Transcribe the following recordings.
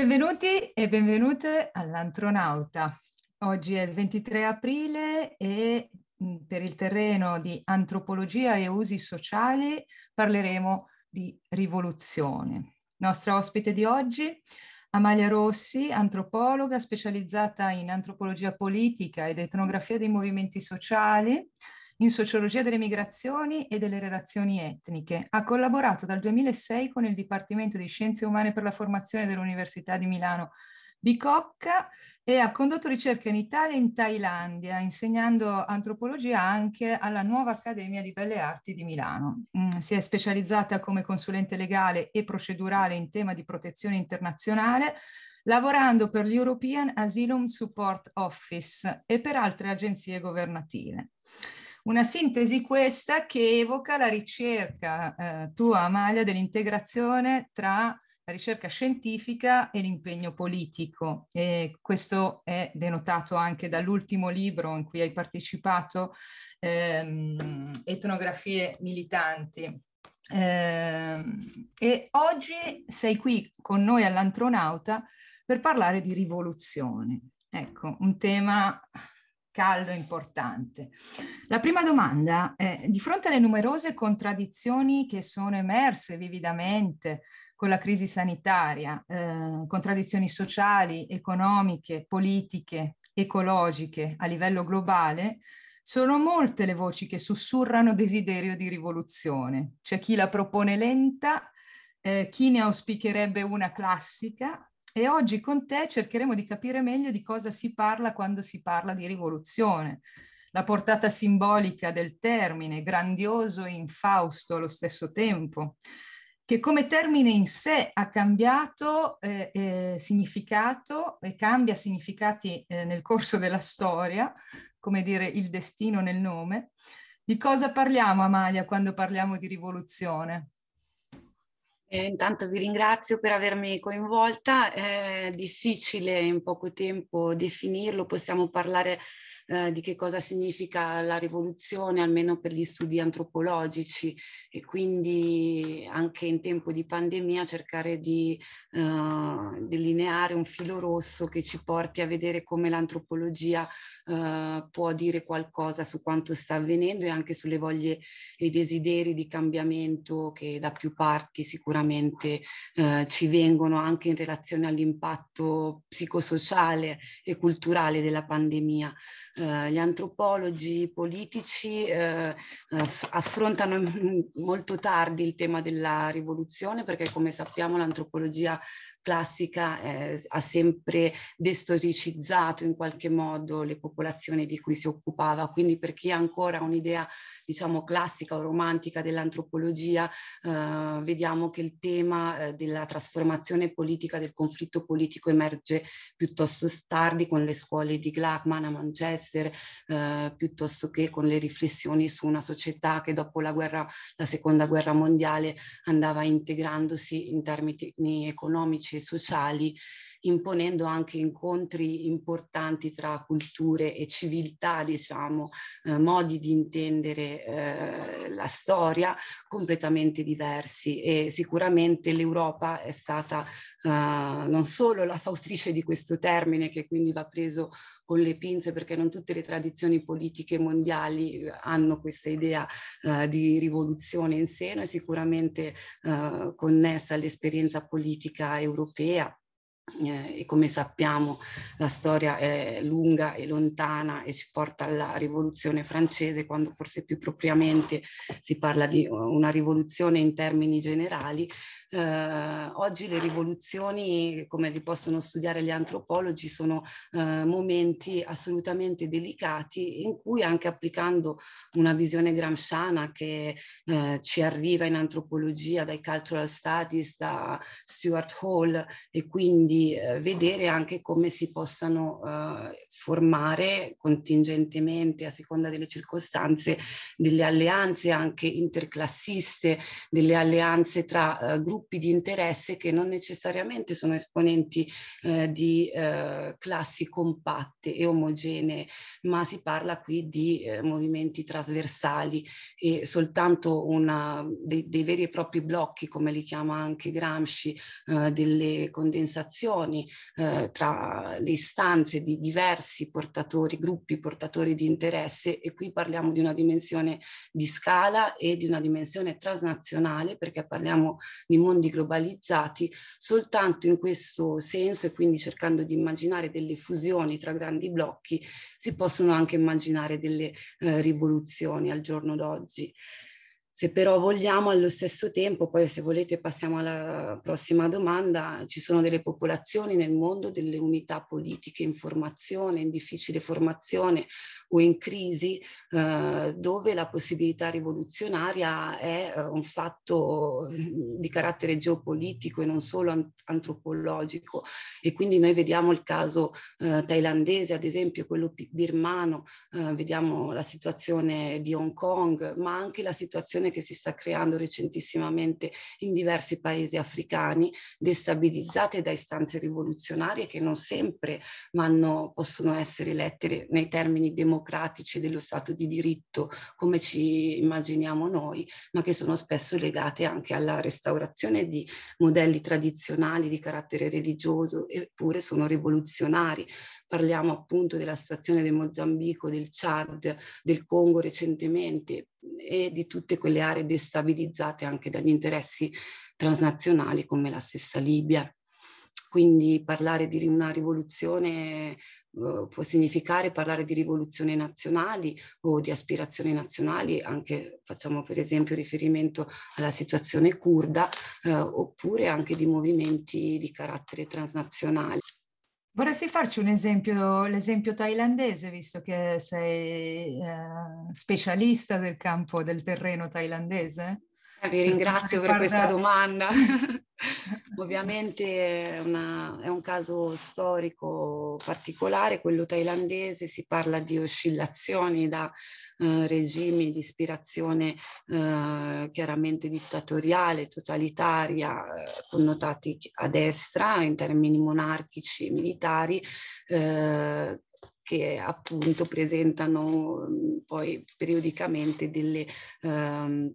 Benvenuti e benvenute all'Antronauta. Oggi è il 23 aprile e per il terreno di antropologia e usi sociali parleremo di rivoluzione. Nostra ospite di oggi, Amalia Rossi, antropologa specializzata in antropologia politica ed etnografia dei movimenti sociali, in sociologia delle migrazioni e delle relazioni etniche. Ha collaborato dal 2006 con il Dipartimento di Scienze Umane per la Formazione dell'Università di Milano Bicocca e ha condotto ricerca in Italia e in Thailandia, insegnando antropologia anche alla Nuova Accademia di Belle Arti di Milano. Mm, si è specializzata come consulente legale e procedurale in tema di protezione internazionale, lavorando per l'European Asylum Support Office e per altre agenzie governative. Una sintesi questa che evoca la ricerca eh, tua, Amalia, dell'integrazione tra la ricerca scientifica e l'impegno politico. E questo è denotato anche dall'ultimo libro in cui hai partecipato, ehm, Etnografie militanti. Eh, e oggi sei qui con noi all'Antronauta per parlare di rivoluzione. Ecco, un tema caldo importante. La prima domanda è, di fronte alle numerose contraddizioni che sono emerse vividamente con la crisi sanitaria, eh, contraddizioni sociali, economiche, politiche, ecologiche a livello globale, sono molte le voci che sussurrano desiderio di rivoluzione. C'è chi la propone lenta, eh, chi ne auspicherebbe una classica, e oggi con te cercheremo di capire meglio di cosa si parla quando si parla di rivoluzione, la portata simbolica del termine, grandioso e infausto allo stesso tempo, che come termine in sé ha cambiato eh, eh, significato e cambia significati eh, nel corso della storia, come dire il destino nel nome. Di cosa parliamo, Amalia, quando parliamo di rivoluzione? Intanto vi ringrazio per avermi coinvolta, è difficile in poco tempo definirlo, possiamo parlare eh, di che cosa significa la rivoluzione, almeno per gli studi antropologici e quindi anche in tempo di pandemia cercare di eh, delineare un filo rosso che ci porti a vedere come l'antropologia eh, può dire qualcosa su quanto sta avvenendo e anche sulle voglie e i desideri di cambiamento che da più parti sicuramente eh, ci vengono anche in relazione all'impatto psicosociale e culturale della pandemia gli antropologi politici eh, affrontano molto tardi il tema della rivoluzione perché come sappiamo l'antropologia classica eh, ha sempre destoricizzato in qualche modo le popolazioni di cui si occupava, quindi per chi ha ancora un'idea diciamo classica o romantica dell'antropologia eh, vediamo che il tema eh, della trasformazione politica, del conflitto politico emerge piuttosto tardi con le scuole di Glackman a Manchester, eh, piuttosto che con le riflessioni su una società che dopo la guerra, la seconda guerra mondiale andava integrandosi in termini economici sociali, imponendo anche incontri importanti tra culture e civiltà, diciamo, eh, modi di intendere eh, la storia completamente diversi. E sicuramente l'Europa è stata eh, non solo la fautrice di questo termine che quindi va preso con le pinze perché non tutte le tradizioni politiche mondiali eh, hanno questa idea uh, di rivoluzione in seno, è sicuramente uh, connessa all'esperienza politica europea eh, e come sappiamo la storia è lunga e lontana e ci porta alla rivoluzione francese quando forse più propriamente si parla di una rivoluzione in termini generali. Eh, oggi le rivoluzioni, come li possono studiare gli antropologi, sono eh, momenti assolutamente delicati in cui anche applicando una visione gramsciana che eh, ci arriva in antropologia dai cultural studies, da Stuart Hall e quindi eh, vedere anche come si possano eh, formare contingentemente a seconda delle circostanze delle alleanze anche interclassiste, delle alleanze tra gruppi gruppi di interesse che non necessariamente sono esponenti eh, di eh, classi compatte e omogenee, ma si parla qui di eh, movimenti trasversali e soltanto una, dei, dei, veri e propri blocchi, come li chiama anche Gramsci, eh, delle condensazioni relazioni eh, tra le istanze di diversi portatori, gruppi portatori di interesse e qui parliamo di una dimensione di scala e di una dimensione transnazionale perché parliamo di mondi globalizzati soltanto in questo senso e quindi cercando di immaginare delle fusioni tra grandi blocchi si possono anche immaginare delle eh, rivoluzioni al giorno d'oggi. Se però vogliamo allo stesso tempo, poi se volete passiamo alla prossima domanda, ci sono delle popolazioni nel mondo, delle unità politiche in formazione, in difficile formazione o in crisi, eh, dove la possibilità rivoluzionaria è eh, un fatto di carattere geopolitico e non solo antropologico. E quindi noi vediamo il caso eh, thailandese, ad esempio quello birmano, eh, vediamo la situazione di Hong Kong, ma anche la situazione che si sta creando recentissimamente in diversi paesi africani, destabilizzate da istanze rivoluzionarie che non sempre vanno, possono essere lette nei termini democratici dello Stato di diritto come ci immaginiamo noi, ma che sono spesso legate anche alla restaurazione di modelli tradizionali di carattere religioso, eppure sono rivoluzionari. Parliamo appunto della situazione del Mozambico, del Chad, del Congo recentemente, e di tutte quelle aree destabilizzate anche dagli interessi transnazionali come la stessa Libia. Quindi parlare di una rivoluzione uh, può significare parlare di rivoluzioni nazionali o di aspirazioni nazionali, anche facciamo per esempio riferimento alla situazione kurda, uh, oppure anche di movimenti di carattere transnazionale. Vorresti farci un esempio, l'esempio thailandese, visto che sei eh, specialista del campo del terreno thailandese? Eh, vi ringrazio per questa domanda. Ovviamente è, una, è, un caso storico particolare, quello thailandese, si parla di oscillazioni da eh, regimi di ispirazione eh, chiaramente dittatoriale, totalitaria, eh, connotati a destra in termini monarchici militari, eh, che appunto presentano poi periodicamente delle ehm,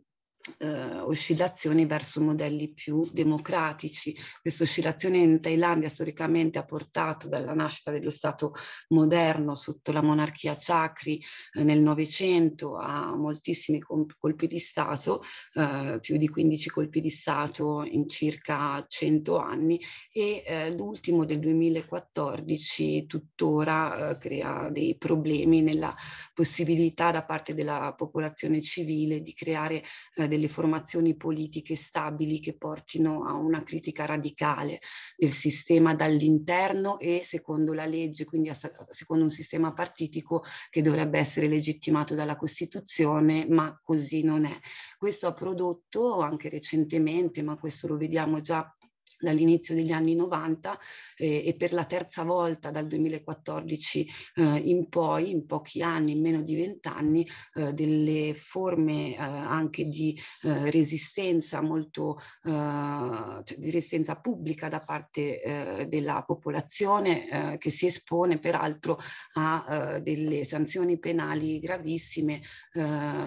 eh, oscillazioni verso modelli più democratici. Questa oscillazione in Thailandia storicamente ha portato dalla nascita dello Stato moderno sotto la monarchia Chakri eh, nel Novecento a moltissimi colpi di Stato, eh, più di 15 colpi di Stato in circa 100 anni e eh, l'ultimo del 2014 tuttora eh, crea dei problemi nella possibilità da parte della popolazione civile di creare eh, delle formazioni politiche stabili che portino a una critica radicale del sistema dall'interno e secondo la legge, quindi a, secondo un sistema partitico che dovrebbe essere legittimato dalla Costituzione, ma così non è. Questo ha prodotto anche recentemente, ma questo lo vediamo già dall'inizio degli anni 90 eh, e per la terza volta dal 2014 eh, in poi, in pochi anni, in meno di vent'anni, eh, delle forme eh, anche di eh, resistenza molto, eh, cioè di resistenza pubblica da parte della popolazione che si espone peraltro a delle sanzioni penali gravissime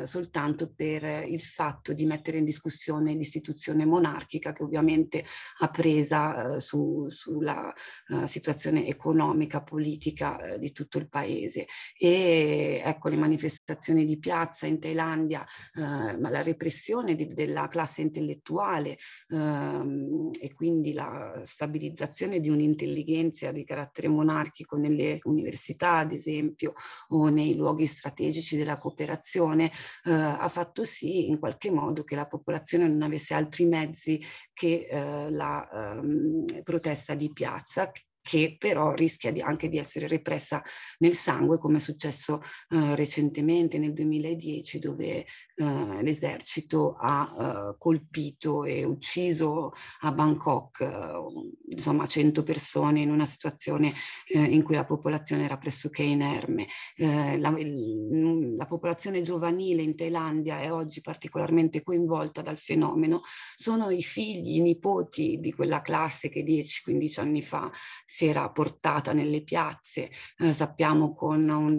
soltanto per il fatto di mettere in discussione l'istituzione monarchica che ovviamente ha presa eh, su, sulla uh, situazione economica, politica eh, di tutto il paese. E ecco le manifestazioni di piazza in Thailandia, eh, la repressione di, della classe intellettuale ehm, e quindi la stabilizzazione di un'intelligenza di carattere monarchico nelle università, ad esempio, o nei luoghi strategici della cooperazione, eh, ha fatto sì in qualche modo che la popolazione non avesse altri mezzi che eh, la ehm, protesta di piazza che però rischia di, anche di essere repressa nel sangue, come è successo eh, recentemente nel 2010, dove eh, l'esercito ha eh, colpito e ucciso a Bangkok eh, insomma 100 persone in una situazione eh, in cui la popolazione era pressoché inerme. Eh, la, la popolazione giovanile in Thailandia è oggi particolarmente coinvolta dal fenomeno, sono i figli, i nipoti di quella classe che 10-15 anni fa si era portata nelle piazze. Eh, sappiamo con un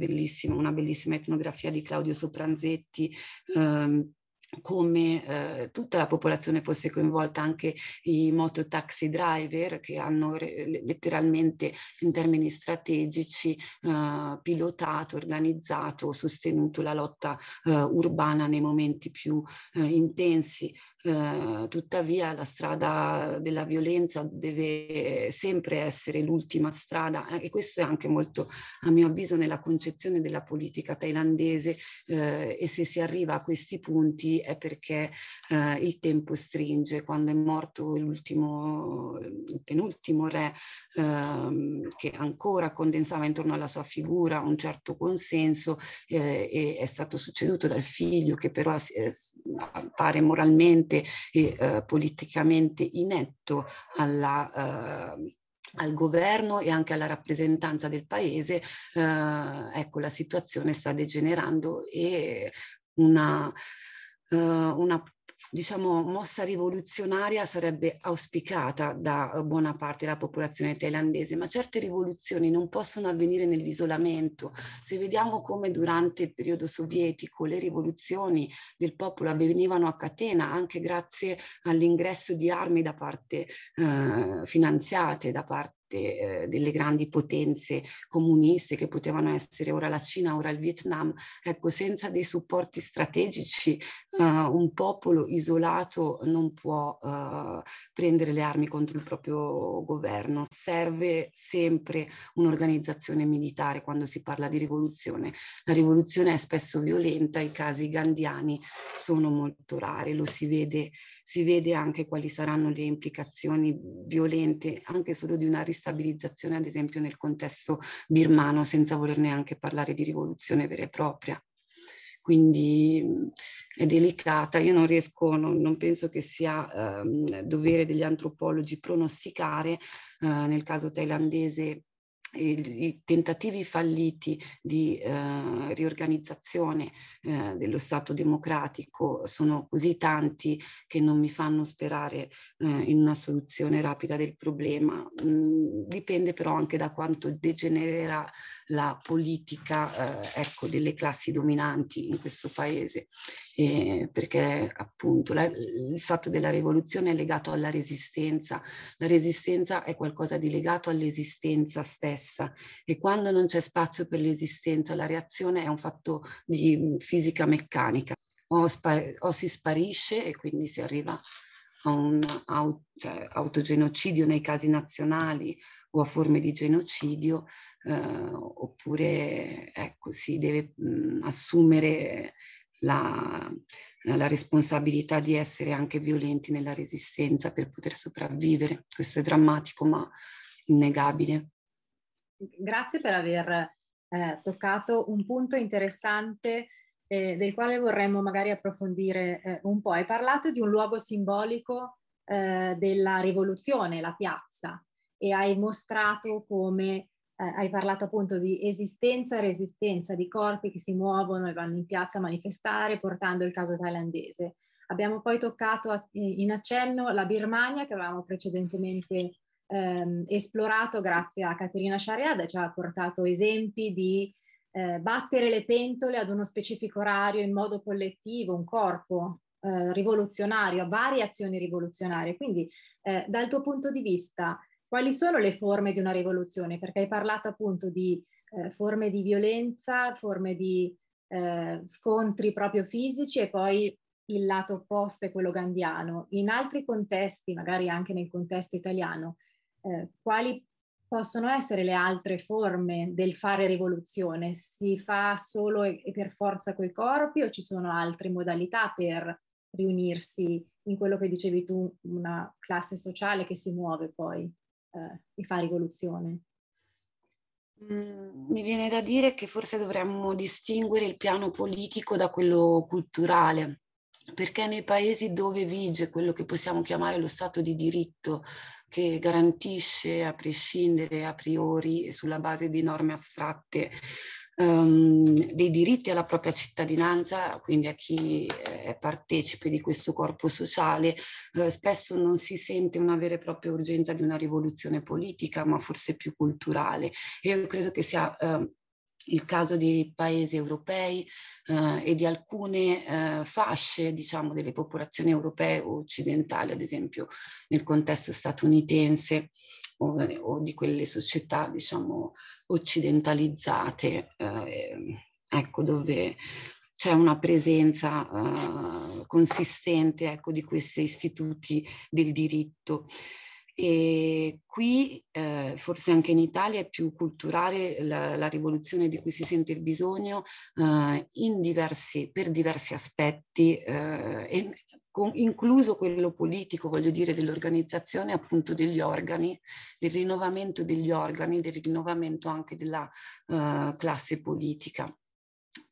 una bellissima etnografia di Claudio Sopranzetti ehm, come eh, tutta la popolazione fosse coinvolta, anche i mototaxi driver che hanno re- letteralmente in termini strategici eh, pilotato, organizzato, sostenuto la lotta eh, urbana nei momenti più eh, intensi eh, tuttavia la strada della violenza deve sempre essere l'ultima strada eh, e questo è anche molto a mio avviso nella concezione della politica thailandese eh, e se si arriva a questi punti è perché eh, il tempo stringe. Quando è morto l'ultimo, il penultimo re ehm, che ancora condensava intorno alla sua figura un certo consenso eh, e è stato succeduto dal figlio che però appare moralmente e eh, politicamente inetto alla, eh, al governo e anche alla rappresentanza del paese, eh, ecco la situazione sta degenerando e una, uh, una diciamo, mossa rivoluzionaria sarebbe auspicata da eh, buona parte della popolazione thailandese, ma certe rivoluzioni non possono avvenire nell'isolamento. Se vediamo come durante il periodo sovietico le rivoluzioni del popolo avvenivano a catena anche grazie all'ingresso di armi da parte eh, finanziate da parte parte eh, delle grandi potenze comuniste che potevano essere ora la Cina, ora il Vietnam, ecco, senza dei supporti strategici eh, un popolo isolato non può eh, prendere le armi contro il proprio governo. Serve sempre un'organizzazione militare quando si parla di rivoluzione. La rivoluzione è spesso violenta, i casi gandiani sono molto rari, lo si vede, si vede anche quali saranno le implicazioni violente anche solo di una ristrutturazione stabilizzazione, ad esempio nel contesto birmano, senza voler neanche parlare di rivoluzione vera e propria. Quindi è delicata, io non riesco, non, non penso che sia eh, dovere degli antropologi pronosticare, eh, nel caso thailandese i, i tentativi falliti di eh, riorganizzazione eh, dello Stato democratico sono così tanti che non mi fanno sperare eh, in una soluzione rapida del problema. Mm, dipende però anche da quanto degenererà la politica eh, ecco, delle classi dominanti in questo paese, perché appunto la, il fatto della rivoluzione è legato alla resistenza, la resistenza è qualcosa di legato all'esistenza stessa e quando non c'è spazio per l'esistenza la reazione è un fatto di fisica meccanica, o, spar- o si sparisce e quindi si arriva a un aut- cioè, autogenocidio nei casi nazionali o a forme di genocidio, eh, oppure ecco, si deve mh, assumere la, la, responsabilità di essere anche violenti nella resistenza per poter sopravvivere. Questo è drammatico ma innegabile. Grazie per aver eh, toccato un punto interessante eh, del quale vorremmo magari approfondire eh, un po'. Hai parlato di un luogo simbolico eh, della rivoluzione, la piazza, e hai mostrato come eh, hai parlato appunto di esistenza e resistenza di corpi che si muovono e vanno in piazza a manifestare portando il caso thailandese. Abbiamo poi toccato in accenno la Birmania che avevamo precedentemente ehm, esplorato grazie a Caterina Shariad, ci ha portato esempi di eh, battere le pentole ad uno specifico orario in modo collettivo, un corpo eh, rivoluzionario, varie azioni rivoluzionarie. Quindi eh, dal tuo punto di vista, quali sono le forme di una rivoluzione? Perché hai parlato appunto di eh, forme di violenza, forme di eh, scontri proprio fisici e poi il lato opposto è quello gandiano. In altri contesti, magari anche nel contesto italiano, eh, quali possono essere le altre forme del fare rivoluzione? Si fa solo e, per forza coi corpi o ci sono altre modalità per riunirsi in quello che dicevi tu, una classe sociale che si muove poi eh, e fa rivoluzione? Mm, mi viene da dire che forse dovremmo distinguere il piano politico da quello culturale, perché nei paesi dove vige quello che possiamo chiamare lo Stato di diritto, che garantisce a prescindere a priori sulla base di norme astratte um, dei diritti alla propria cittadinanza, quindi a chi è partecipe di questo corpo sociale, eh, spesso non si sente una vera e propria urgenza di una rivoluzione politica, ma forse più culturale. E io credo che sia eh, il caso dei paesi europei eh, e di alcune eh, fasce, diciamo, delle popolazioni europee o occidentali, ad esempio nel contesto statunitense o, o di quelle società, diciamo, occidentalizzate, eh, ecco, dove c'è una presenza uh, consistente ecco, di questi istituti del diritto. E qui, eh, forse anche in Italia, è più culturale la, la rivoluzione di cui si sente il bisogno eh, diversi, per diversi aspetti, eh, e, con, incluso quello politico, voglio dire, dell'organizzazione appunto degli organi, del rinnovamento degli organi, del rinnovamento anche della uh, classe politica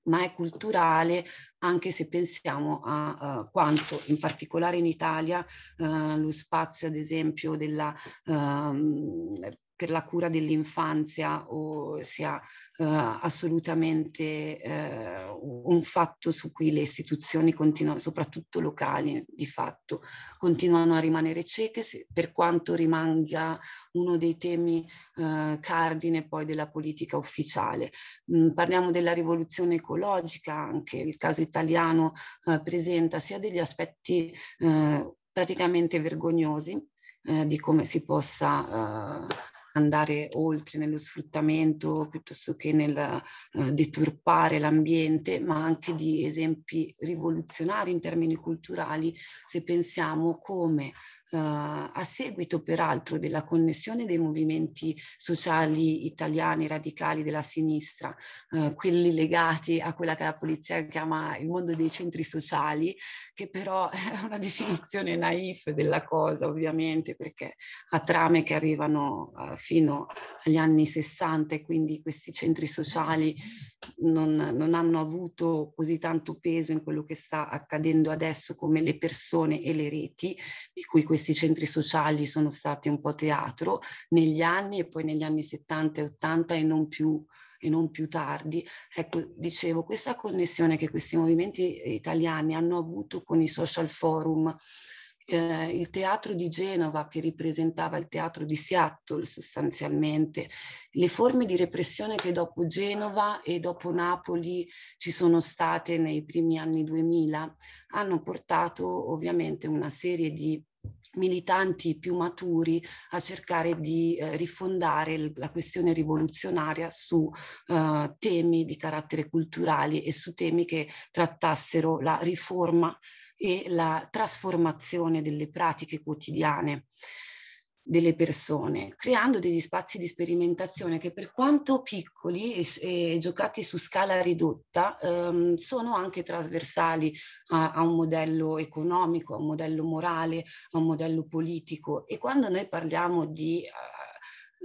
ma è culturale anche se pensiamo a uh, quanto in particolare in Italia uh, lo spazio ad esempio della uh, per la cura dell'infanzia o sia uh, assolutamente uh, un fatto su cui le istituzioni soprattutto locali di fatto, continuano a rimanere cieche per quanto rimanga uno dei temi uh, cardine poi della politica ufficiale. Mm, parliamo della rivoluzione ecologica, anche il caso italiano presenta sia degli aspetti praticamente vergognosi di come si possa andare oltre nello sfruttamento piuttosto che nel uh, deturpare l'ambiente, ma anche di esempi rivoluzionari in termini culturali se pensiamo come a seguito peraltro della connessione dei movimenti sociali italiani radicali della sinistra, uh, quelli legati a quella che la polizia chiama il mondo dei centri sociali, che però è una definizione naif della cosa ovviamente perché ha trame che arrivano uh, fino agli anni 60 e quindi questi centri sociali non, non hanno avuto così tanto peso in quello che sta accadendo adesso come le persone e le reti di cui questi centri sociali sono stati un po' teatro negli anni e poi negli anni 70 e 80 e non più e non più tardi. Ecco, dicevo, questa connessione che questi movimenti italiani hanno avuto con i social forum eh, il teatro di Genova che ripresentava il teatro di Seattle sostanzialmente, le forme di repressione che dopo Genova e dopo Napoli ci sono state nei primi anni 2000 hanno portato ovviamente una serie di militanti più maturi a cercare di eh, rifondare la questione rivoluzionaria su eh, temi di carattere culturale e su temi che trattassero la riforma e la trasformazione delle pratiche quotidiane delle persone, creando degli spazi di sperimentazione che per quanto piccoli e, e giocati su scala ridotta ehm, sono anche trasversali a, a, un modello economico, a un modello morale, a un modello politico. E quando noi parliamo di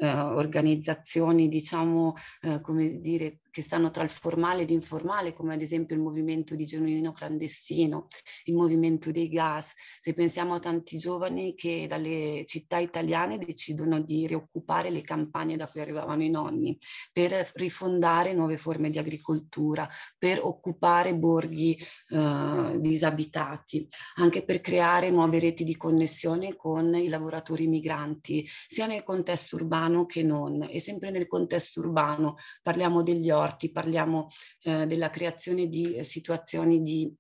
uh, uh, organizzazioni, diciamo, uh, come dire, che stanno tra il formale e l'informale, come ad esempio il movimento di genuino clandestino, il movimento dei gas. Se pensiamo a tanti giovani che dalle città italiane decidono di rioccupare le campagne da cui arrivavano i nonni, per rifondare nuove forme di agricoltura, per occupare borghi eh, disabitati, anche per creare nuove reti di connessione con i lavoratori migranti, sia nel contesto urbano che non. E sempre nel contesto urbano parliamo degli orti, parliamo eh, della creazione di eh, situazioni di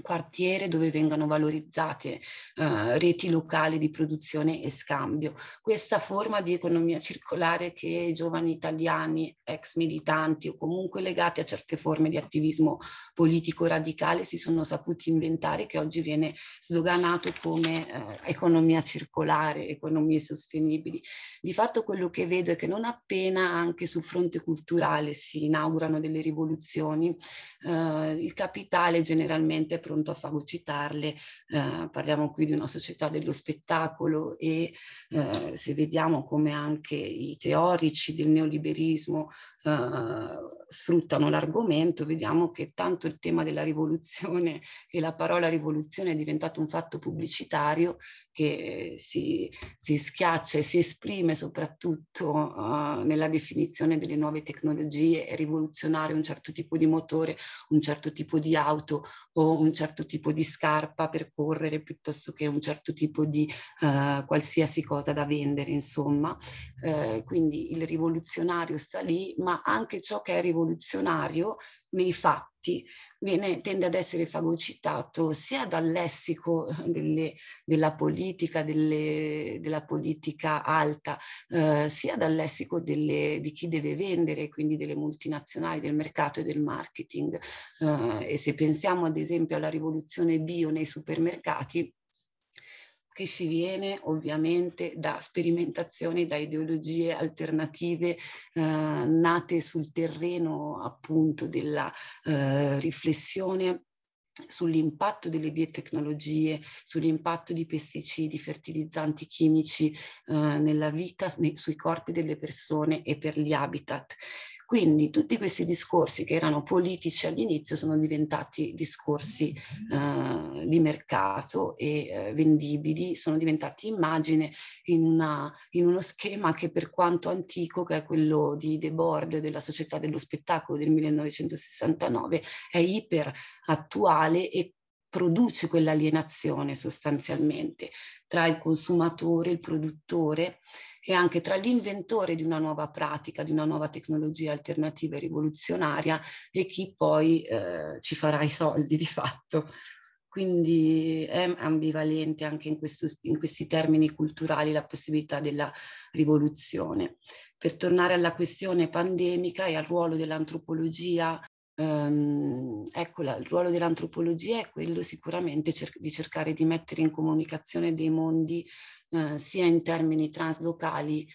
quartiere dove vengano valorizzate uh, reti locali di produzione e scambio. Questa forma di economia circolare che i giovani italiani, ex militanti o comunque legati a certe forme di attivismo politico radicale si sono saputi inventare che oggi viene sdoganato come uh, economia circolare, economie sostenibili. Di fatto quello che vedo è che non appena anche sul fronte culturale si inaugurano delle rivoluzioni, uh, il capitale generalmente pronto a fagocitarle. Eh, parliamo qui di una società dello spettacolo e eh, se vediamo come anche i teorici del neoliberismo eh, sfruttano l'argomento, vediamo che tanto il tema della rivoluzione e la parola rivoluzione è diventato un fatto pubblicitario che si, si schiaccia e si esprime soprattutto uh, nella definizione delle nuove tecnologie, rivoluzionare un certo tipo di motore, un certo tipo di auto o un certo tipo di scarpa per correre piuttosto che un certo tipo di uh, qualsiasi cosa da vendere, insomma. Uh, quindi il rivoluzionario sta lì, ma anche ciò che è rivoluzionario nei fatti viene, tende ad essere fagocitato sia dal lessico delle, della politica, delle, della politica alta, eh, sia dal lessico delle, di chi deve vendere, quindi delle multinazionali, del mercato e del marketing. Eh, e se pensiamo ad esempio alla rivoluzione bio nei supermercati, che ci viene ovviamente da sperimentazioni, da ideologie alternative eh, nate sul terreno appunto della eh, riflessione sull'impatto delle biotecnologie, sull'impatto di pesticidi, fertilizzanti chimici eh, nella vita, nei, sui corpi delle persone e per gli habitat. Quindi tutti questi discorsi che erano politici all'inizio sono diventati discorsi eh, di mercato e eh, vendibili, sono diventati immagine in, una, in, uno schema che per quanto antico, che è quello di Debord della Società dello Spettacolo del 1969, è iper attuale e produce quell'alienazione sostanzialmente tra il consumatore, il produttore e anche tra l'inventore di una nuova pratica, di una nuova tecnologia alternativa e rivoluzionaria e chi poi eh, ci farà i soldi di fatto. Quindi è ambivalente anche in, questo, in questi termini culturali la possibilità della rivoluzione. Per tornare alla questione pandemica e al ruolo dell'antropologia Um, ecco, il ruolo dell'antropologia è quello sicuramente cer- di cercare di mettere in comunicazione dei mondi uh, sia in termini translocali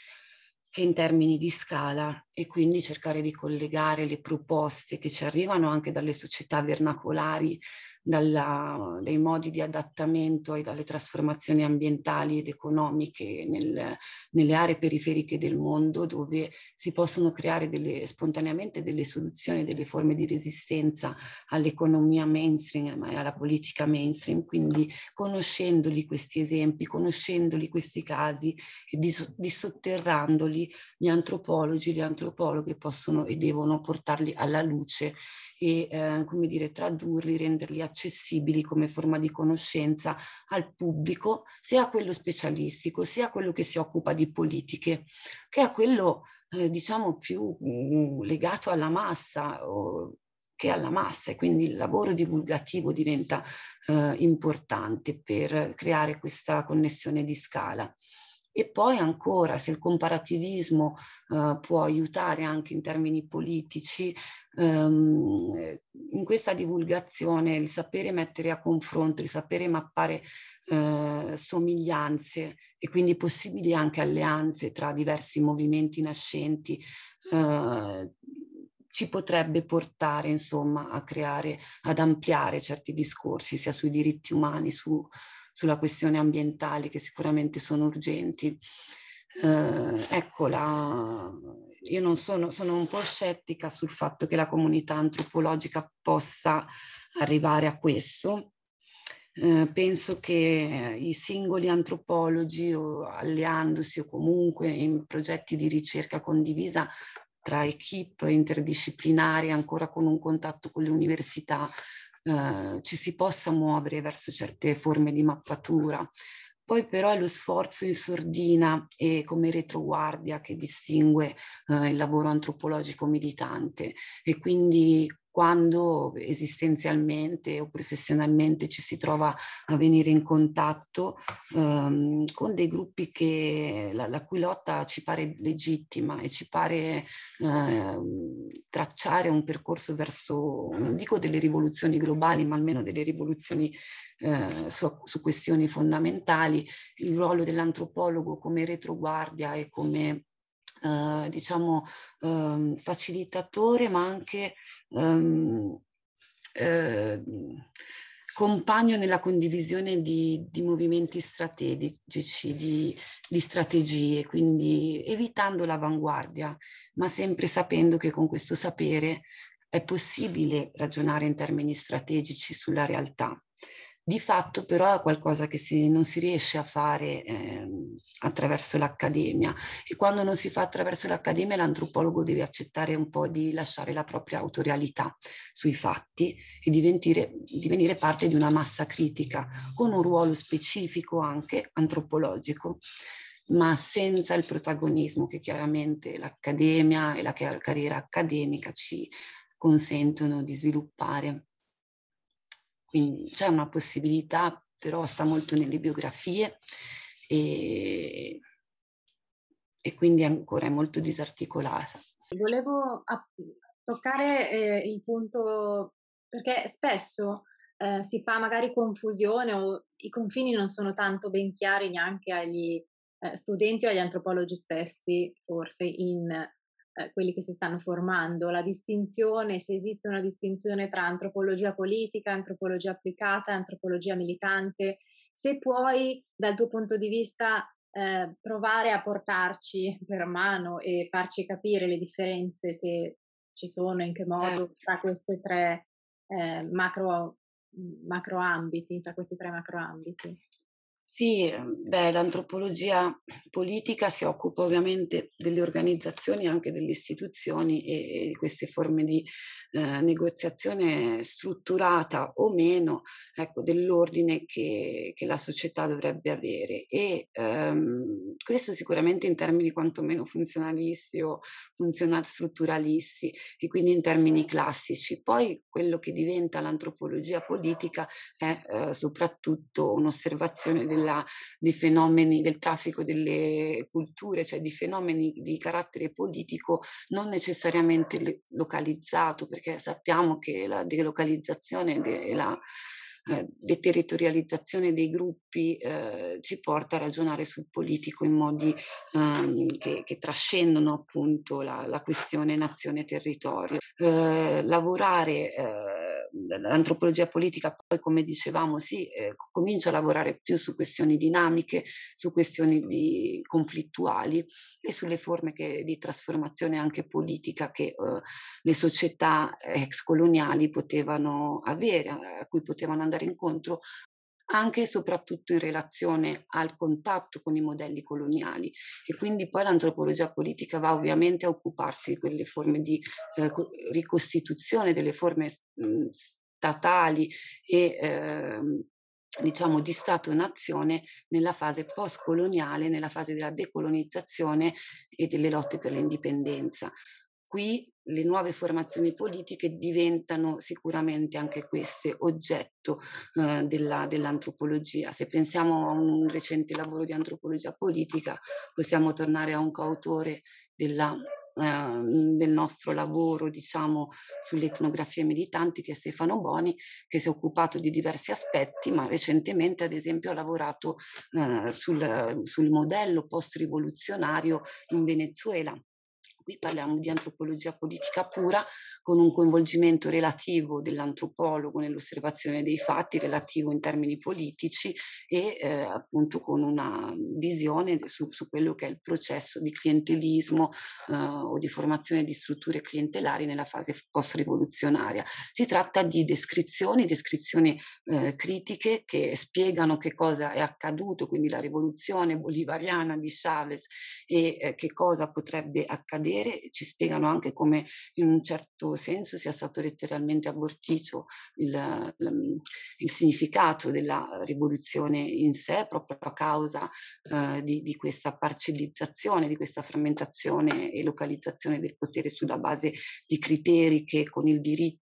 che in termini di scala e quindi cercare di collegare le proposte che ci arrivano anche dalle società vernacolari dalla, dai modi di adattamento e dalle trasformazioni ambientali ed economiche nel, nelle aree periferiche del mondo dove si possono creare delle, spontaneamente delle soluzioni, delle forme di resistenza all'economia mainstream e alla politica mainstream, quindi conoscendoli questi esempi, conoscendoli questi casi e dis, dissotterrandoli gli antropologi, le antropologhe possono e devono portarli alla luce e eh, come dire, tradurli, renderli accessibili come forma di conoscenza al pubblico, sia a quello specialistico, sia a quello che si occupa di politiche, che a quello eh, diciamo più mh, legato alla massa o, che alla massa e quindi il lavoro divulgativo diventa eh, importante per creare questa connessione di scala. E poi ancora, se il comparativismo eh, può aiutare anche in termini politici, ehm, in questa divulgazione il sapere mettere a confronto, il sapere mappare eh, somiglianze e quindi possibili anche alleanze tra diversi movimenti nascenti, eh, ci potrebbe portare insomma a creare, ad ampliare certi discorsi sia sui diritti umani, su, sulla questione ambientale che sicuramente sono urgenti. Eh, ecco, io non sono, sono un po' scettica sul fatto che la comunità antropologica possa arrivare a questo. Eh, penso che i singoli antropologi o alleandosi o comunque in progetti di ricerca condivisa tra equip interdisciplinari ancora con un contatto con le università eh, ci si possa muovere verso certe forme di mappatura. Poi però è lo sforzo in sordina e come retroguardia che distingue eh, il lavoro antropologico militante e quindi quando esistenzialmente o professionalmente ci si trova a venire in contatto um, con dei gruppi che, la, la, cui lotta ci pare legittima e ci pare uh, tracciare un percorso verso, non dico delle rivoluzioni globali, ma almeno delle rivoluzioni uh, su, su questioni fondamentali, il ruolo dell'antropologo come retroguardia e come eh, diciamo, eh, facilitatore, ma anche ehm, eh, compagno nella condivisione di, di movimenti strategici, di, di, strategie, quindi evitando l'avanguardia, ma sempre sapendo che con questo sapere è possibile ragionare in termini strategici sulla realtà. Di fatto però è qualcosa che si, non si riesce a fare eh, attraverso l'accademia e quando non si fa attraverso l'accademia l'antropologo deve accettare un po' di lasciare la propria autorialità sui fatti e divenire, parte di una massa critica con un ruolo specifico anche antropologico ma senza il protagonismo che chiaramente l'accademia e la carriera accademica ci consentono di sviluppare. Quindi c'è una possibilità, però sta molto nelle biografie e, e quindi ancora è molto disarticolata. Volevo toccare eh, il punto, perché spesso eh, si fa magari confusione o i confini non sono tanto ben chiari neanche agli eh, studenti o agli antropologi stessi, forse in eh, quelli che si stanno formando, la distinzione, se esiste una distinzione tra antropologia politica, antropologia applicata, antropologia militante, se puoi dal tuo punto di vista eh, provare a portarci per mano e farci capire le differenze, se ci sono, in che modo, certo. tra questi tre eh, macro, macro ambiti, tra questi tre macro ambiti. Sì, ehm, beh, l'antropologia politica si occupa ovviamente delle organizzazioni anche delle istituzioni e, di queste forme di eh, negoziazione strutturata o meno ecco, dell'ordine che, che, la società dovrebbe avere. E ehm, questo sicuramente in termini quantomeno funzionalisti o funzional strutturalisti e quindi in termini classici. Poi quello che diventa l'antropologia politica è eh, soprattutto un'osservazione del della, dei fenomeni del traffico delle culture, cioè di fenomeni di carattere politico non necessariamente localizzato, perché sappiamo che la delocalizzazione e la eh, deterritorializzazione dei gruppi eh, ci porta a ragionare sul politico in modi eh, che, che, trascendono appunto la, la questione nazione-territorio. Eh, lavorare eh, l'antropologia politica poi, come dicevamo, si eh, comincia a lavorare più su questioni dinamiche, su questioni di, conflittuali e sulle forme che, di trasformazione anche politica che eh, le società ex coloniali potevano avere, a cui potevano andare incontro anche e soprattutto in relazione al contatto con i modelli coloniali e quindi poi l'antropologia politica va ovviamente a occuparsi di quelle forme di eh, ricostituzione delle forme mh, statali e eh, diciamo di Stato-nazione nella fase post-coloniale, nella fase della decolonizzazione e delle lotte per l'indipendenza. Qui le nuove formazioni politiche diventano sicuramente anche queste oggetto eh, della, dell'antropologia. Se pensiamo a un recente lavoro di antropologia politica, possiamo tornare a un coautore della Ehm, del nostro lavoro diciamo sulle etnografie militanti che è Stefano Boni che si è occupato di diversi aspetti ma recentemente ad esempio ha lavorato eh, sul, sul modello post-rivoluzionario in Venezuela Qui parliamo di antropologia politica pura con un coinvolgimento relativo dell'antropologo nell'osservazione dei fatti, relativo in termini politici e eh, appunto con una visione su, su, quello che è il processo di clientelismo eh, o di formazione di strutture clientelari nella fase post-rivoluzionaria. Si tratta di descrizioni, descrizioni eh, critiche che spiegano che cosa è accaduto, quindi la rivoluzione bolivariana di Chavez e eh, che cosa potrebbe accadere vedere, ci spiegano anche come in un certo senso sia stato letteralmente abortito il, il significato della rivoluzione in sé, proprio a causa eh, di, di questa parcellizzazione, di questa frammentazione e localizzazione del potere sulla base di criteri che con il diritto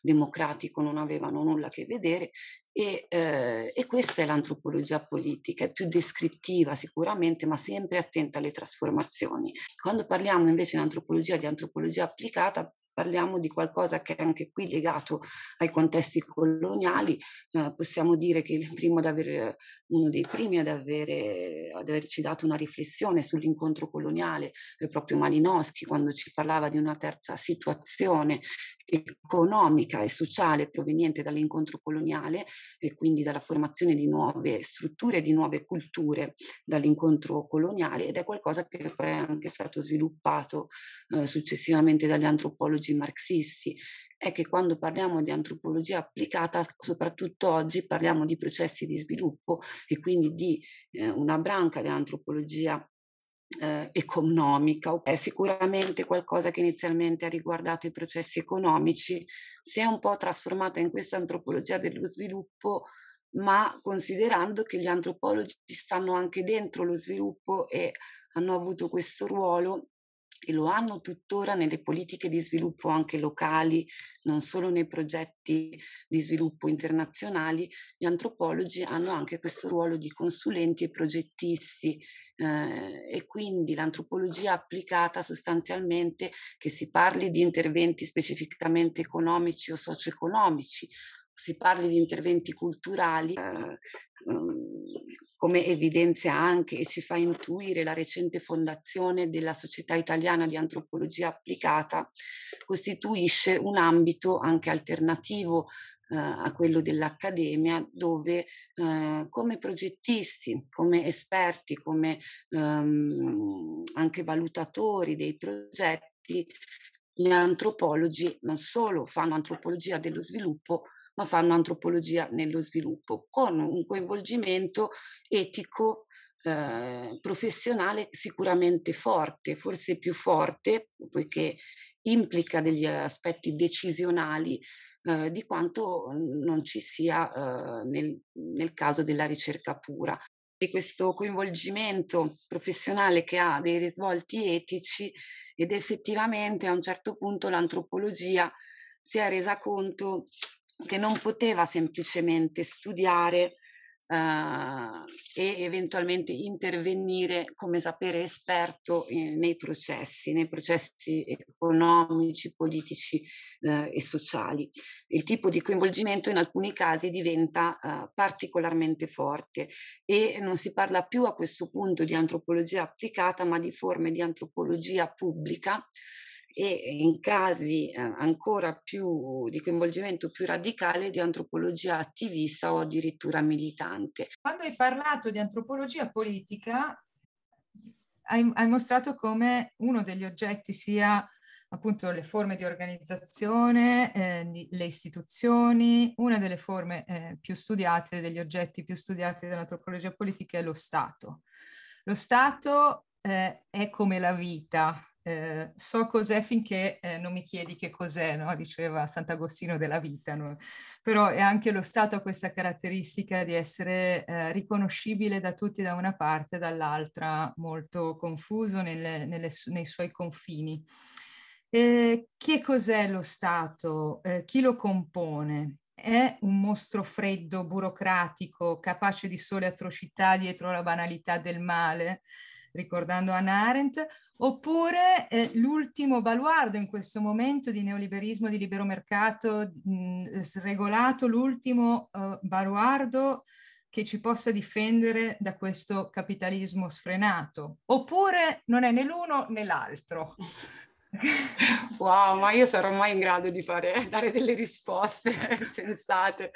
democratico non avevano nulla a che vedere e, eh, e, questa è l'antropologia politica, è più descrittiva sicuramente, ma sempre attenta alle trasformazioni. Quando parliamo invece di antropologia, di antropologia applicata, parliamo di qualcosa che è anche qui legato ai contesti coloniali. Eh, possiamo dire che il primo ad avere, uno dei primi ad, avere, ad averci dato una riflessione sull'incontro coloniale è proprio Malinowski, quando ci parlava di una terza situazione e economica e sociale proveniente dall'incontro coloniale e quindi dalla formazione di nuove strutture, di nuove culture dall'incontro coloniale ed è qualcosa che poi è anche stato sviluppato eh, successivamente dagli antropologi marxisti. È che quando parliamo di antropologia applicata, soprattutto oggi parliamo di processi di sviluppo e quindi di eh, una branca dell'antropologia eh, economica, è sicuramente qualcosa che inizialmente ha riguardato i processi economici, si è un po' trasformata in questa antropologia dello sviluppo, ma considerando che gli antropologi stanno anche dentro lo sviluppo e hanno avuto questo ruolo e lo hanno tuttora nelle politiche di sviluppo anche locali, non solo nei progetti di sviluppo internazionali, gli antropologi hanno anche questo ruolo di consulenti e progettisti eh, e quindi l'antropologia applicata sostanzialmente che si parli di interventi specificamente economici o socio-economici si parli di interventi culturali, eh, mm, come evidenzia anche e ci fa intuire la recente fondazione della Società Italiana di Antropologia Applicata, costituisce un ambito anche alternativo a quello dell'Accademia, dove eh, come progettisti, come esperti, come ehm, anche valutatori dei progetti, gli antropologi non solo fanno antropologia dello sviluppo, ma fanno antropologia nello sviluppo, con un coinvolgimento etico eh, professionale sicuramente forte, forse più forte, poiché implica degli aspetti decisionali eh, di quanto non ci sia eh, nel, nel caso della ricerca pura. E questo coinvolgimento professionale che ha dei risvolti etici ed effettivamente a un certo punto l'antropologia si è resa conto che non poteva semplicemente studiare e eventualmente intervenire come sapere esperto in, nei processi, nei processi economici, politici uh, e sociali. Il tipo di coinvolgimento in alcuni casi diventa uh, particolarmente forte e non si parla più a questo punto di antropologia applicata, ma di forme di antropologia pubblica e in casi eh, ancora più di coinvolgimento più radicale di antropologia attivista o addirittura militante. Quando hai parlato di antropologia politica, hai, hai mostrato come uno degli oggetti sia appunto le forme di organizzazione, eh, le istituzioni, una delle forme eh, più studiate, degli oggetti più studiati dell'antropologia politica è lo Stato. Lo Stato eh, è come la vita, eh, so cos'è finché eh, non mi chiedi che cos'è, no? diceva Sant'Agostino della vita, no? però è anche lo Stato questa caratteristica di essere eh, riconoscibile da tutti da una parte, dall'altra molto confuso nelle, nelle, nei suoi confini. che cos'è lo Stato? Eh, chi lo compone? È un mostro freddo, burocratico, capace di sole atrocità dietro la banalità del male? ricordando Anna Arendt, oppure eh, l'ultimo baluardo in questo momento di neoliberismo, di libero mercato mh, sregolato, l'ultimo uh, baluardo che ci possa difendere da questo capitalismo sfrenato, oppure non è né l'uno né l'altro. Wow, ma io sarò mai in grado di fare, dare delle risposte sensate.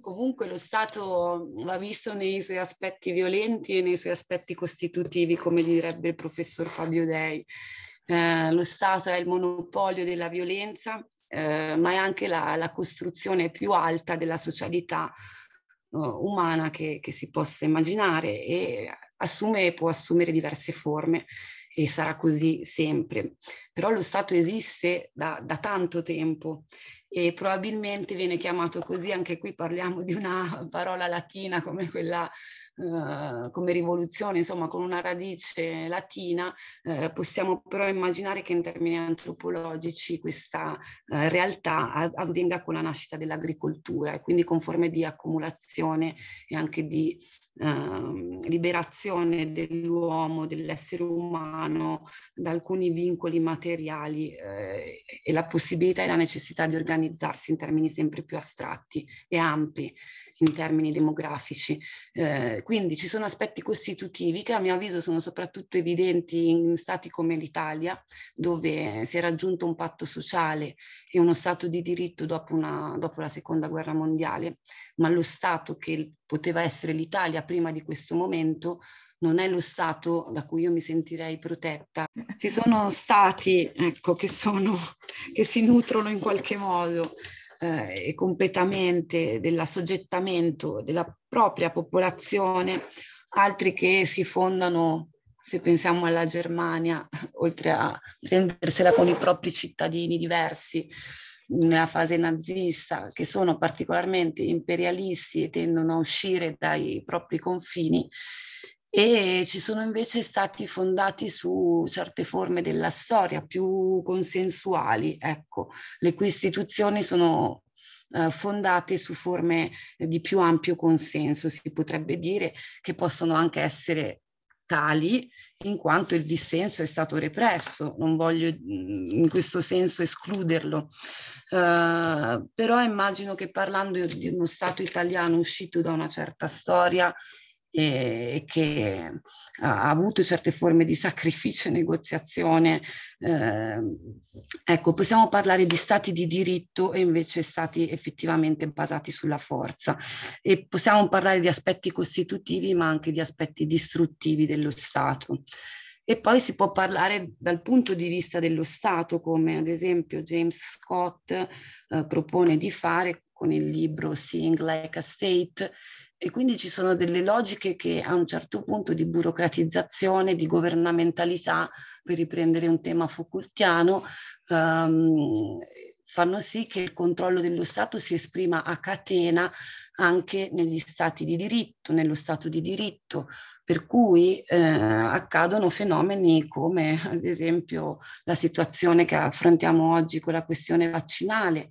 Comunque lo Stato va visto nei suoi aspetti violenti e nei suoi aspetti costitutivi, come direbbe il professor Fabio Dei. Eh, lo Stato è il monopolio della violenza, eh, ma è anche la, la, costruzione più alta della socialità uh, umana che, che, si possa immaginare e assume, può assumere diverse forme e sarà così sempre. Però lo Stato esiste da, da tanto tempo e probabilmente viene chiamato così, anche qui parliamo di una parola latina come quella Uh, come rivoluzione, insomma, con una radice latina, uh, possiamo però immaginare che in termini antropologici questa uh, realtà avvenga con la nascita dell'agricoltura e quindi con forme di accumulazione e anche di ehm, liberazione dell'uomo, dell'essere umano da alcuni vincoli materiali materiali eh, e la possibilità e la necessità di organizzarsi in termini sempre più astratti e ampi in termini demografici. Eh, quindi ci sono aspetti costitutivi che a mio avviso sono soprattutto evidenti in stati come l'Italia, dove si è raggiunto un patto sociale e uno Stato di diritto dopo, una, dopo la Seconda Guerra Mondiale, ma lo Stato che poteva essere l'Italia prima di questo momento non è lo Stato da cui io mi sentirei protetta. Ci sono stati ecco, che, sono, che si nutrono in qualche modo eh, completamente dell'assoggettamento della propria popolazione, altri che si fondano, se pensiamo alla Germania, oltre a prendersela con i propri cittadini diversi, nella fase nazista, che sono particolarmente imperialisti e tendono a uscire dai propri confini, e ci sono invece stati fondati su certe forme della storia più consensuali, ecco, le cui istituzioni sono eh, fondate su forme di più ampio consenso, si potrebbe dire che possono anche essere tali in quanto il dissenso è stato represso, non voglio mm, in questo senso escluderlo, uh, però immagino che parlando di uno Stato italiano uscito da una certa storia, e che ha avuto certe forme di sacrificio e negoziazione. Eh, ecco, possiamo parlare di stati di diritto e invece stati effettivamente basati sulla forza e possiamo parlare di aspetti costitutivi ma anche di aspetti distruttivi dello Stato. E poi si può parlare dal punto di vista dello Stato, come ad esempio James Scott eh, propone di fare con il libro Seeing Like a State, e quindi ci sono delle logiche che a un certo punto di burocratizzazione, di governamentalità, per riprendere un tema Foucaultiano, um, fanno sì che il controllo dello Stato si esprima a catena anche negli stati di diritto, nello Stato di diritto, per cui eh, accadono fenomeni come ad esempio la situazione che affrontiamo oggi con la questione vaccinale,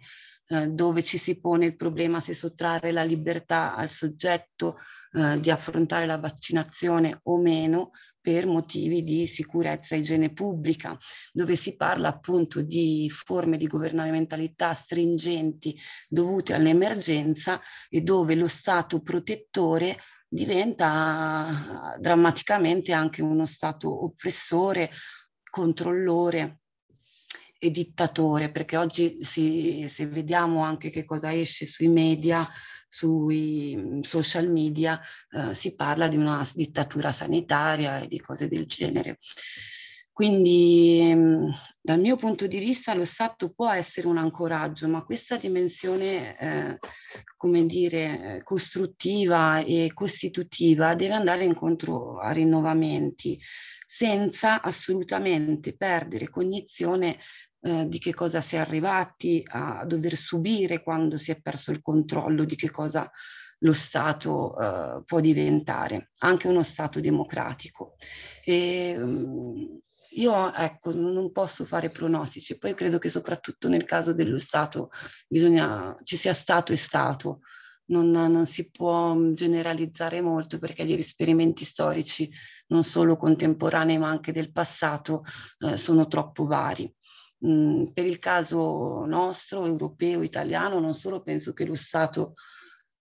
eh, dove ci si pone il problema se sottrarre la libertà al soggetto eh, di affrontare la vaccinazione o meno per motivi di sicurezza e igiene pubblica, dove si parla appunto di forme di governamentalità stringenti dovute all'emergenza e dove lo Stato protettore diventa drammaticamente anche uno Stato oppressore, controllore e dittatore, perché oggi si, se vediamo anche che cosa esce sui media, sui mm, social media, eh, si parla di una dittatura sanitaria e di cose del genere. Quindi mm, dal mio punto di vista lo Stato può essere un ancoraggio, ma questa dimensione, eh, come dire, costruttiva e costitutiva deve andare incontro a rinnovamenti, senza assolutamente perdere cognizione eh, di che cosa si è arrivati a dover subire quando si è perso il controllo di che cosa lo Stato eh, può diventare, anche uno Stato democratico. E, um, io ecco, non posso fare pronostici, poi credo che soprattutto nel caso dello Stato bisogna, ci sia Stato e Stato, non, non, si può generalizzare molto perché gli esperimenti storici, non solo contemporanei ma anche del passato, eh, sono troppo vari. Mm, per il caso nostro, europeo, italiano, non solo penso che lo Stato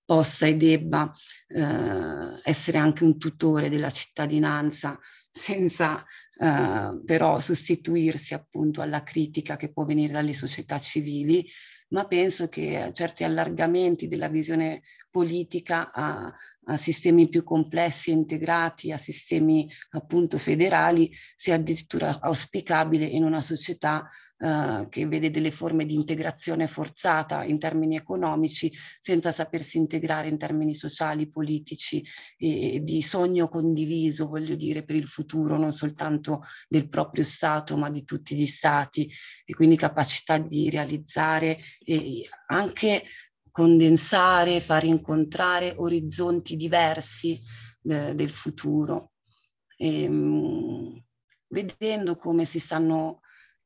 possa e debba eh, essere anche un tutore della cittadinanza senza eh, però sostituirsi appunto alla critica che può venire dalle società civili, ma penso che certi allargamenti della visione politica a, a sistemi più complessi e integrati, a sistemi appunto federali, sia addirittura auspicabile in una società eh, che vede delle forme di integrazione forzata in termini economici senza sapersi integrare in termini sociali, politici e di sogno condiviso, voglio dire, per il futuro non soltanto del proprio Stato ma di tutti gli Stati. E quindi capacità di realizzare e anche condensare, far incontrare orizzonti diversi eh, del futuro, e, ehm, mh, vedendo come si stanno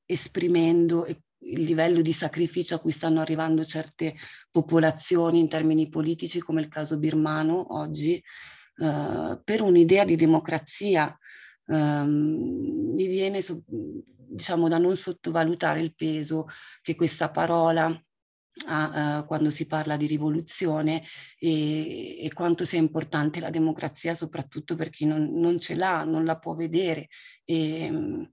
esprimendo il livello di sacrificio a cui stanno arrivando certe popolazioni in termini politici, come il caso birmano oggi, eh, per un'idea di democrazia. Eh, mi viene diciamo da non sottovalutare il peso che questa parola a, uh, quando si parla di rivoluzione e, e, quanto sia importante la democrazia, soprattutto per chi non, non ce l'ha, non la può vedere. E,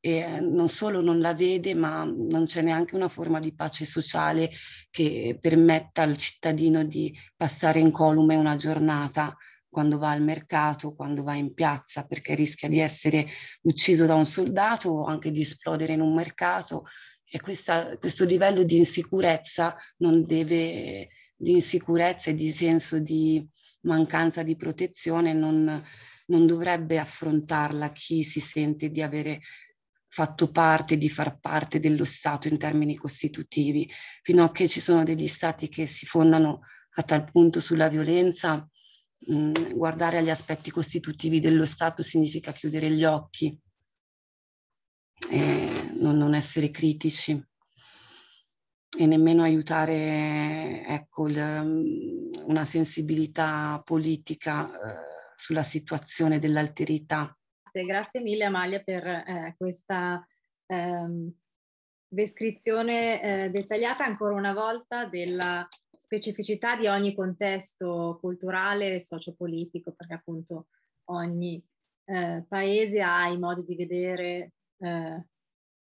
e, non solo non la vede, ma non c'è neanche una forma di pace sociale che permetta al cittadino di passare incolume una giornata quando va al mercato, quando va in piazza, perché rischia di essere ucciso da un soldato o anche di esplodere in un mercato e questa, questo livello di insicurezza non deve, di insicurezza e di senso di mancanza di protezione non, non dovrebbe affrontarla chi si sente di avere fatto parte, di far parte dello Stato in termini costitutivi, fino a che ci sono degli Stati che si fondano a tal punto sulla violenza, mh, guardare agli aspetti costitutivi dello Stato significa chiudere gli occhi e non, non essere critici e nemmeno aiutare ecco, il, una sensibilità politica eh, sulla situazione dell'alterità. Grazie, grazie mille Amalia per eh, questa ehm, descrizione eh, dettagliata ancora una volta della specificità di ogni contesto culturale e sociopolitico, perché appunto ogni eh, paese ha i modi di vedere eh,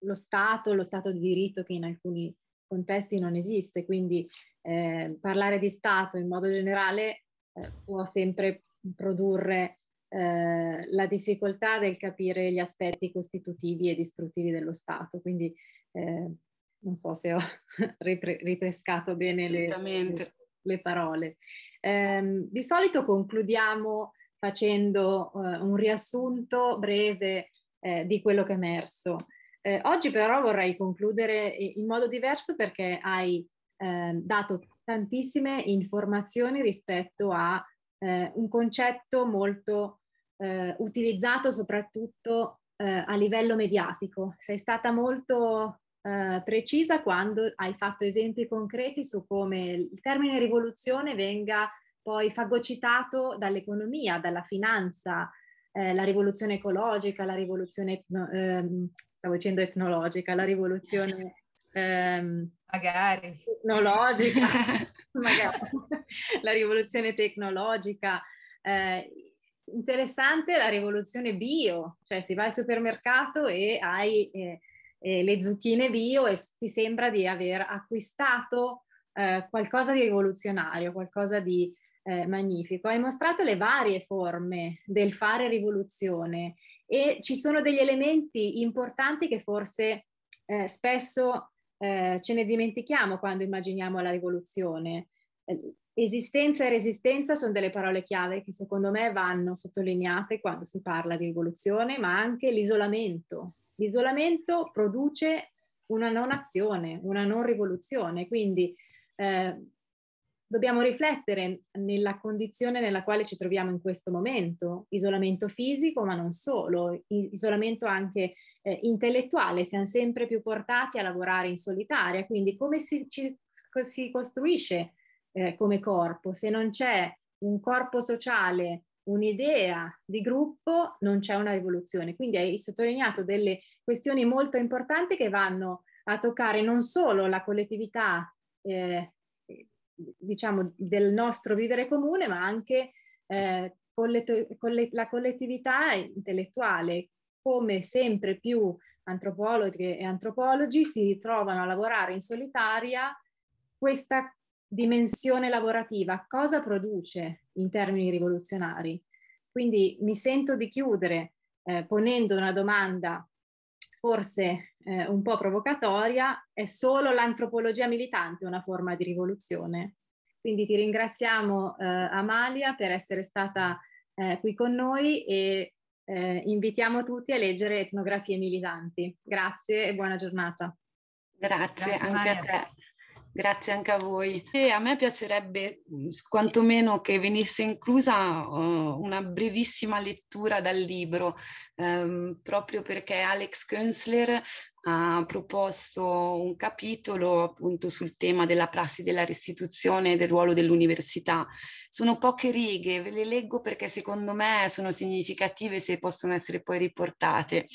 lo Stato, lo Stato di diritto che in alcuni contesti non esiste, quindi eh, parlare di Stato in modo generale eh, può sempre produrre eh, la difficoltà del capire gli aspetti costitutivi e distruttivi dello Stato. Quindi eh, non so se ho ripre- ripescato bene le, le, le, parole. Eh, di solito concludiamo facendo eh, un riassunto breve eh, di quello che è emerso. Eh, oggi però vorrei concludere in modo diverso perché hai eh, dato tantissime informazioni rispetto a eh, un concetto molto eh, utilizzato soprattutto eh, a livello mediatico. Sei stata molto precisa quando hai fatto esempi concreti su come il termine rivoluzione venga poi fagocitato dall'economia, dalla finanza, eh, la rivoluzione ecologica, la rivoluzione, ehm, stavo dicendo etnologica, la rivoluzione ehm, magari. tecnologica, magari. la rivoluzione tecnologica. Eh, interessante la rivoluzione bio, cioè si va al supermercato e hai eh, eh, le zucchine bio e ti sembra di aver acquistato eh, qualcosa di rivoluzionario, qualcosa di eh, magnifico. Hai mostrato le varie forme del fare rivoluzione e ci sono degli elementi importanti che forse eh, spesso eh, ce ne dimentichiamo quando immaginiamo la rivoluzione. Eh, esistenza e resistenza sono delle parole chiave che secondo me vanno sottolineate quando si parla di rivoluzione, ma anche l'isolamento. L'isolamento produce una non azione, una non rivoluzione, quindi eh, dobbiamo riflettere nella condizione nella quale ci troviamo in questo momento, isolamento fisico, ma non solo, isolamento anche eh, intellettuale, siamo sempre più portati a lavorare in solitaria, quindi come si, ci, si costruisce eh, come corpo? Se non c'è un corpo sociale, un'idea di gruppo, non c'è una rivoluzione. Quindi hai sottolineato delle questioni molto importanti che vanno a toccare non solo la collettività eh, diciamo, del nostro vivere comune, ma anche eh, collet- collet- la collettività intellettuale, come sempre più antropologi e antropologi si trovano a lavorare in solitaria questa dimensione lavorativa, cosa produce in termini rivoluzionari? Quindi mi sento di chiudere eh, ponendo una domanda forse eh, un po' provocatoria, è solo l'antropologia militante una forma di rivoluzione? Quindi ti ringraziamo eh, Amalia per essere stata eh, qui con noi e eh, invitiamo tutti a leggere Etnografie militanti. Grazie e buona giornata. Grazie, Grazie anche Maria. a te. Grazie anche a voi. E a me piacerebbe quantomeno che venisse inclusa uh, una brevissima lettura dal libro, um, proprio perché Alex Künzler ha proposto un capitolo appunto sul tema della prassi della restituzione e del ruolo dell'università. Sono poche righe, ve le leggo perché secondo me sono significative se possono essere poi riportate.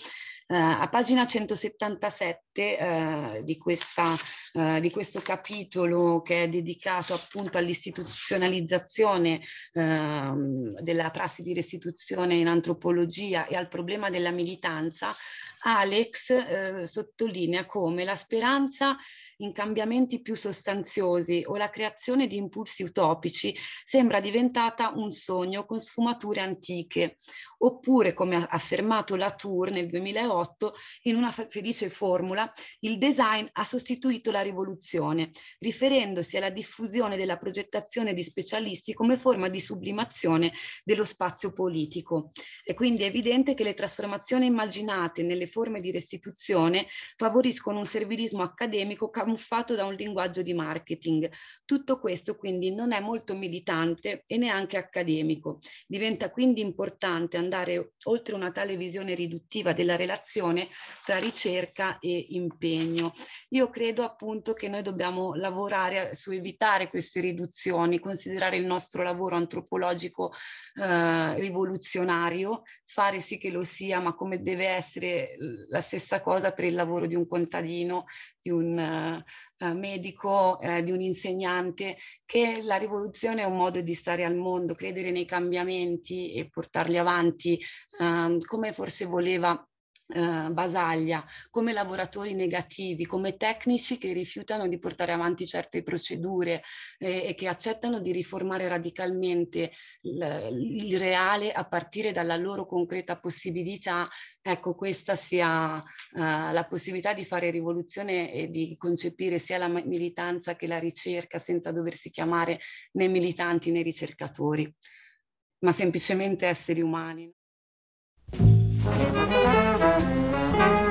Uh, a pagina 177 uh, di, questa, uh, di, questo capitolo che è dedicato appunto all'istituzionalizzazione ehm, della prassi di restituzione in antropologia e al problema della militanza, Alex eh, sottolinea come la speranza in cambiamenti più sostanziosi o la creazione di impulsi utopici sembra diventata un sogno con sfumature antiche, oppure, come ha affermato Latour nel 2008, in una felice formula, il design ha sostituito la rivoluzione, riferendosi alla diffusione della progettazione di specialisti come forma di sublimazione dello spazio politico. E quindi è evidente che le trasformazioni immaginate nelle forme di restituzione favoriscono un servilismo accademico camuffato da un linguaggio di marketing. Tutto questo quindi non è molto militante e neanche accademico. Diventa quindi importante andare oltre una tale visione riduttiva della relazione tra ricerca e impegno. Io credo appunto che noi dobbiamo lavorare su evitare queste riduzioni, considerare il nostro lavoro antropologico eh, rivoluzionario, fare sì che lo sia, ma come deve essere la stessa cosa per il lavoro di un contadino, di un uh, medico, uh, di un insegnante, che la rivoluzione è un modo di stare al mondo, credere nei cambiamenti e portarli avanti, uh, come forse voleva Uh, Basaglia come lavoratori negativi, come tecnici che rifiutano di portare avanti certe procedure eh, e che accettano di riformare radicalmente il, reale a partire dalla loro concreta possibilità, ecco questa sia uh, la possibilità di fare rivoluzione e di concepire sia la militanza che la ricerca senza doversi chiamare né militanti né ricercatori, ma semplicemente esseri umani. thank you